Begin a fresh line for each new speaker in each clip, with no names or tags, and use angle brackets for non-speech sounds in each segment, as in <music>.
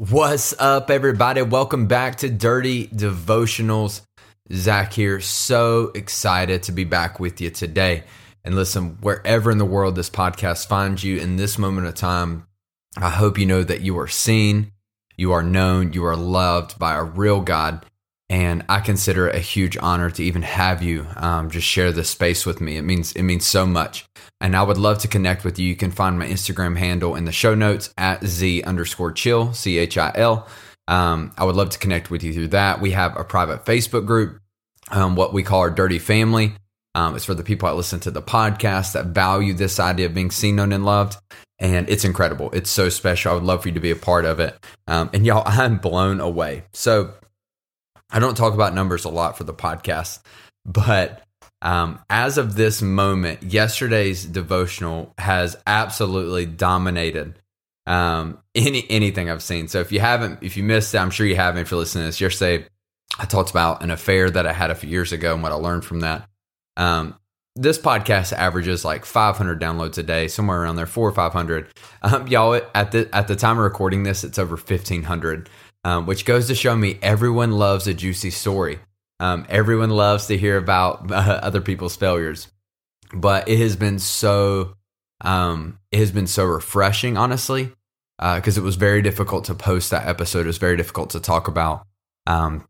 What's up, everybody? Welcome back to Dirty Devotionals. Zach here. So excited to be back with you today. And listen, wherever in the world this podcast finds you in this moment of time, I hope you know that you are seen, you are known, you are loved by a real God. And I consider it a huge honor to even have you um, just share this space with me. It means it means so much and I would love to connect with you. You can find my Instagram handle in the show notes at z underscore chill, C H I L. Um, I would love to connect with you through that. We have a private Facebook group, um, what we call our Dirty Family. Um, it's for the people that listen to the podcast that value this idea of being seen, known, and loved. And it's incredible. It's so special. I would love for you to be a part of it. Um, and y'all, <laughs> I'm blown away. So I don't talk about numbers a lot for the podcast, but um, as of this moment, yesterday's devotional has absolutely dominated um, any anything I've seen. So if you haven't, if you missed it, I'm sure you haven't. If you're listening to this, yesterday I talked about an affair that I had a few years ago and what I learned from that. Um, this podcast averages like 500 downloads a day, somewhere around there, four or 500. Um, y'all, at the at the time of recording this, it's over 1500, um, which goes to show me everyone loves a juicy story. Um, everyone loves to hear about <laughs> uh, other people's failures, but it has been so um, it has been so refreshing, honestly, because uh, it was very difficult to post that episode. It was very difficult to talk about. Um,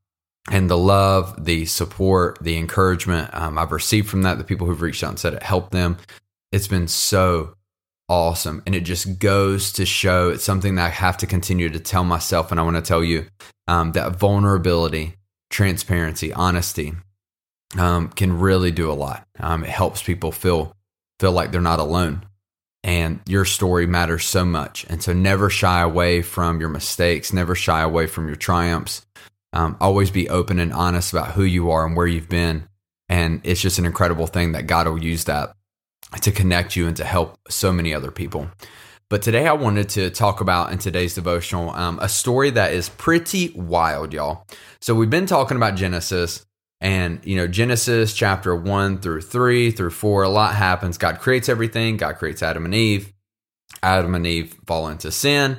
and the love, the support, the encouragement um, I've received from that, the people who've reached out and said it helped them, it's been so awesome. And it just goes to show it's something that I have to continue to tell myself. And I want to tell you um, that vulnerability transparency, honesty um, can really do a lot. Um, it helps people feel feel like they're not alone, and your story matters so much. And so, never shy away from your mistakes. Never shy away from your triumphs. Um, always be open and honest about who you are and where you've been. And it's just an incredible thing that God will use that to connect you and to help so many other people. But today I wanted to talk about in today's devotional um, a story that is pretty wild, y'all. So we've been talking about Genesis, and you know Genesis chapter one through three through four. A lot happens. God creates everything. God creates Adam and Eve. Adam and Eve fall into sin.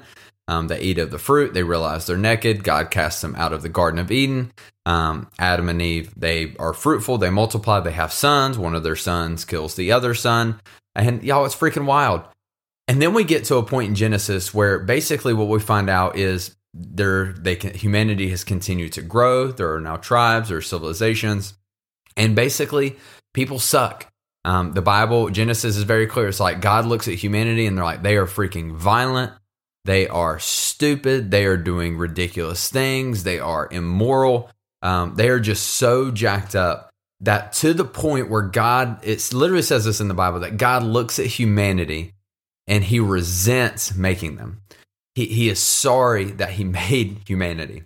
Um, they eat of the fruit. They realize they're naked. God casts them out of the Garden of Eden. Um, Adam and Eve, they are fruitful. They multiply. They have sons. One of their sons kills the other son. And y'all, it's freaking wild. And then we get to a point in Genesis where basically what we find out is there they can, humanity has continued to grow. There are now tribes or civilizations, and basically people suck. Um, the Bible Genesis is very clear. It's like God looks at humanity and they're like they are freaking violent. They are stupid. They are doing ridiculous things. They are immoral. Um, they are just so jacked up that to the point where God, it literally says this in the Bible that God looks at humanity and he resents making them. He, he is sorry that he <laughs> made humanity.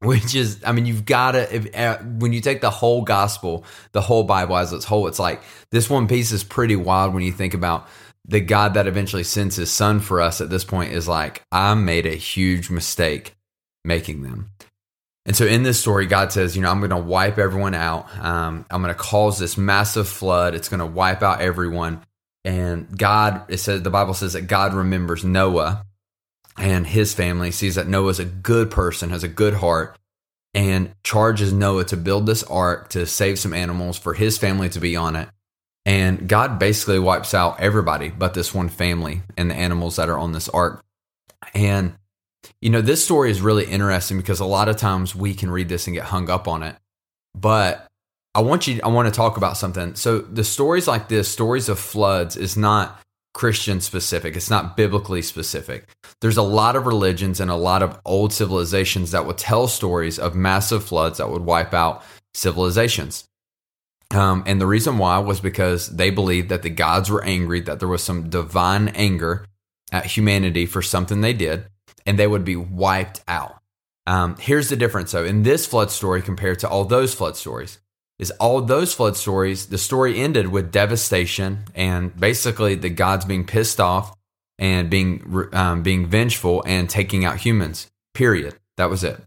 Which is, I mean, you've got to, uh, when you take the whole gospel, the whole Bible as its whole, it's like this one piece is pretty wild when you think about the God that eventually sends his son for us at this point is like, I made a huge mistake making them. And so in this story, God says, you know, I'm going to wipe everyone out. Um, I'm going to cause this massive flood. It's going to wipe out everyone. And God, it says the Bible says that God remembers Noah and his family, sees that Noah's a good person, has a good heart, and charges Noah to build this ark to save some animals for his family to be on it. And God basically wipes out everybody but this one family and the animals that are on this ark. And, you know, this story is really interesting because a lot of times we can read this and get hung up on it. But I want you I want to talk about something. So the stories like this, stories of floods is not Christian specific. It's not biblically specific. There's a lot of religions and a lot of old civilizations that would tell stories of massive floods that would wipe out civilizations. Um, and the reason why was because they believed that the gods were angry, that there was some divine anger at humanity for something they did. and they would be wiped out. Um, here's the difference, though, in this flood story compared to all those flood stories. Is all those flood stories, the story ended with devastation and basically the gods being pissed off and being um, being vengeful and taking out humans. Period. That was it.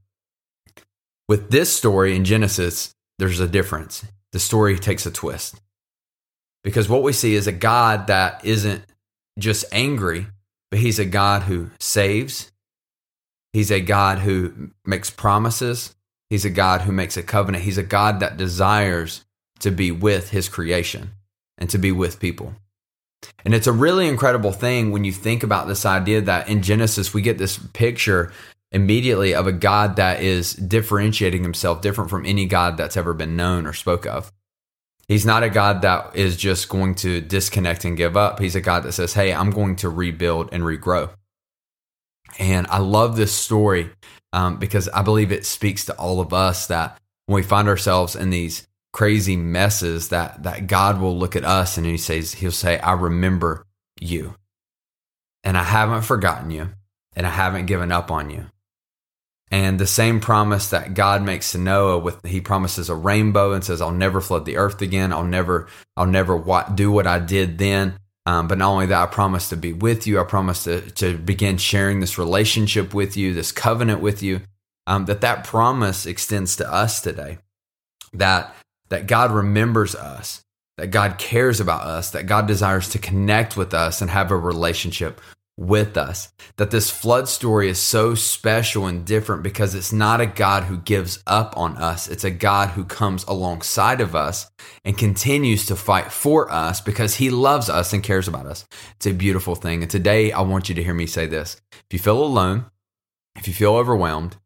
With this story in Genesis, there's a difference. The story takes a twist. Because what we see is a God that isn't just angry, but he's a God who saves. He's a God who makes promises. He's a God who makes a covenant. He's a God that desires to be with his creation and to be with people. And it's a really incredible thing when you think about this idea that in Genesis, we get this picture immediately of a God that is differentiating himself different from any God that's ever been known or spoke of. He's not a God that is just going to disconnect and give up. He's a God that says, Hey, I'm going to rebuild and regrow. And I love this story um, because I believe it speaks to all of us that when we find ourselves in these crazy messes, that, that God will look at us and he says, He'll say, I remember you. And I haven't forgotten you and I haven't given up on you. And the same promise that God makes to Noah with he promises a rainbow and says, "I'll never flood the earth again. I'll never, I'll never do what I did then." Um, but not only that, I promise to be with you. I promise to to begin sharing this relationship with you, this covenant with you. Um, that that promise extends to us today. That that God remembers us. That God cares about us. That God desires to connect with us and have a relationship with us. That this flood story is so special and different because it's not a God who gives up on us. It's a God who comes alongside of us and continues to fight for us because he loves us and cares about us. It's a beautiful thing. And today I want you to hear me say this. If you feel alone, if you feel overwhelmed,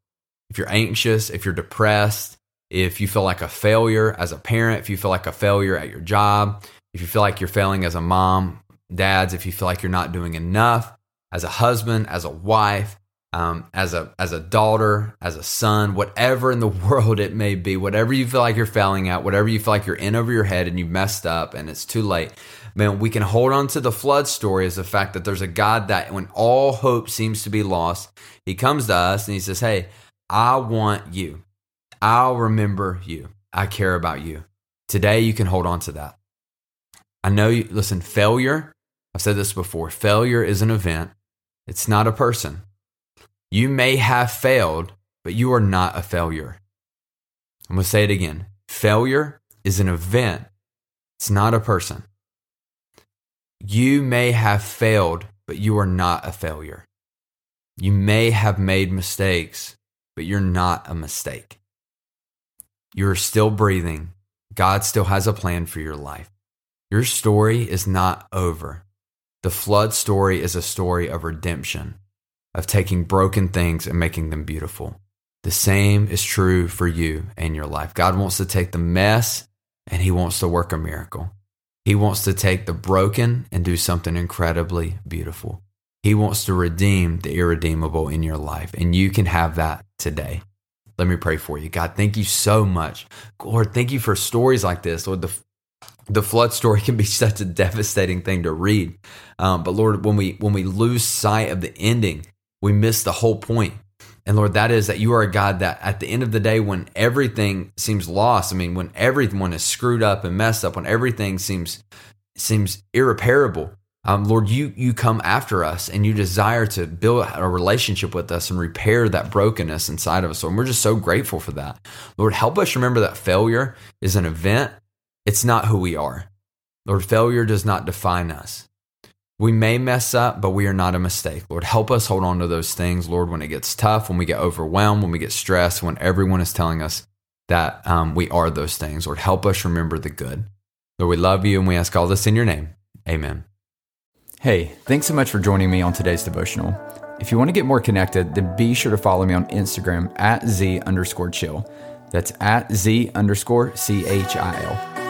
if you're anxious, if you're depressed, if you feel like a failure as a parent, if you feel like a failure at your job, if you feel like you're failing as a mom, dads, if you feel like you're not doing enough, as a husband, as a wife, um, as a as a daughter, as a son, whatever in the <laughs> world it may be, whatever you feel like you're failing at, whatever you feel like you're in over your head and you messed up and it's too late, man, we can hold on to the flood story as the fact that there's a God that when all hope seems to be lost, He comes to us and He says, "Hey, I want you. I'll remember you. I care about you." Today, you can hold on to that. I know you. Listen, failure. I've said this before. Failure is an event it's not a person. You may have failed, but you are not a failure. I'm going to say it again. Failure is an event, it's not a person. You may have failed, but you are not a failure. You may have made mistakes, but you're not a mistake. You're still breathing. God still has a plan for your life. Your story is not over. The flood story is a story of redemption, of taking broken things and making them beautiful. The same is true for you and your life. God wants to take the mess and He wants to work a miracle. He wants to take the broken and do something incredibly beautiful. He wants to redeem the irredeemable in your life, and you can have that today. Let me pray for you. God, thank you so much. Lord, thank you for stories like this. Lord, the, the flood story <laughs> can be such a devastating thing to read. Um, but Lord, when we when we lose sight of the ending, we miss the whole point. And Lord, that is that you are a God that at the end of the day, when everything seems lost, I mean, when everyone is screwed up and messed up, when everything seems seems irreparable, um, Lord, you you come after us and you desire to build a relationship with us and repair that brokenness inside of us. And we're just so grateful for that. Lord, help us remember that failure is an event it's not who we are. Lord, failure does not define us. We may mess up, but we are not a mistake. Lord, help us hold on to those things, Lord, when it gets tough, when we get overwhelmed, when we get stressed, when everyone is telling us that um, we are those things. Lord, help us remember the good. Lord, we love you and we ask all this in your name. Amen.
Hey, thanks so much for joining me on today's devotional. If you want to get more connected, then be sure to follow me on Instagram at Z underscore chill. That's at Z underscore C H I L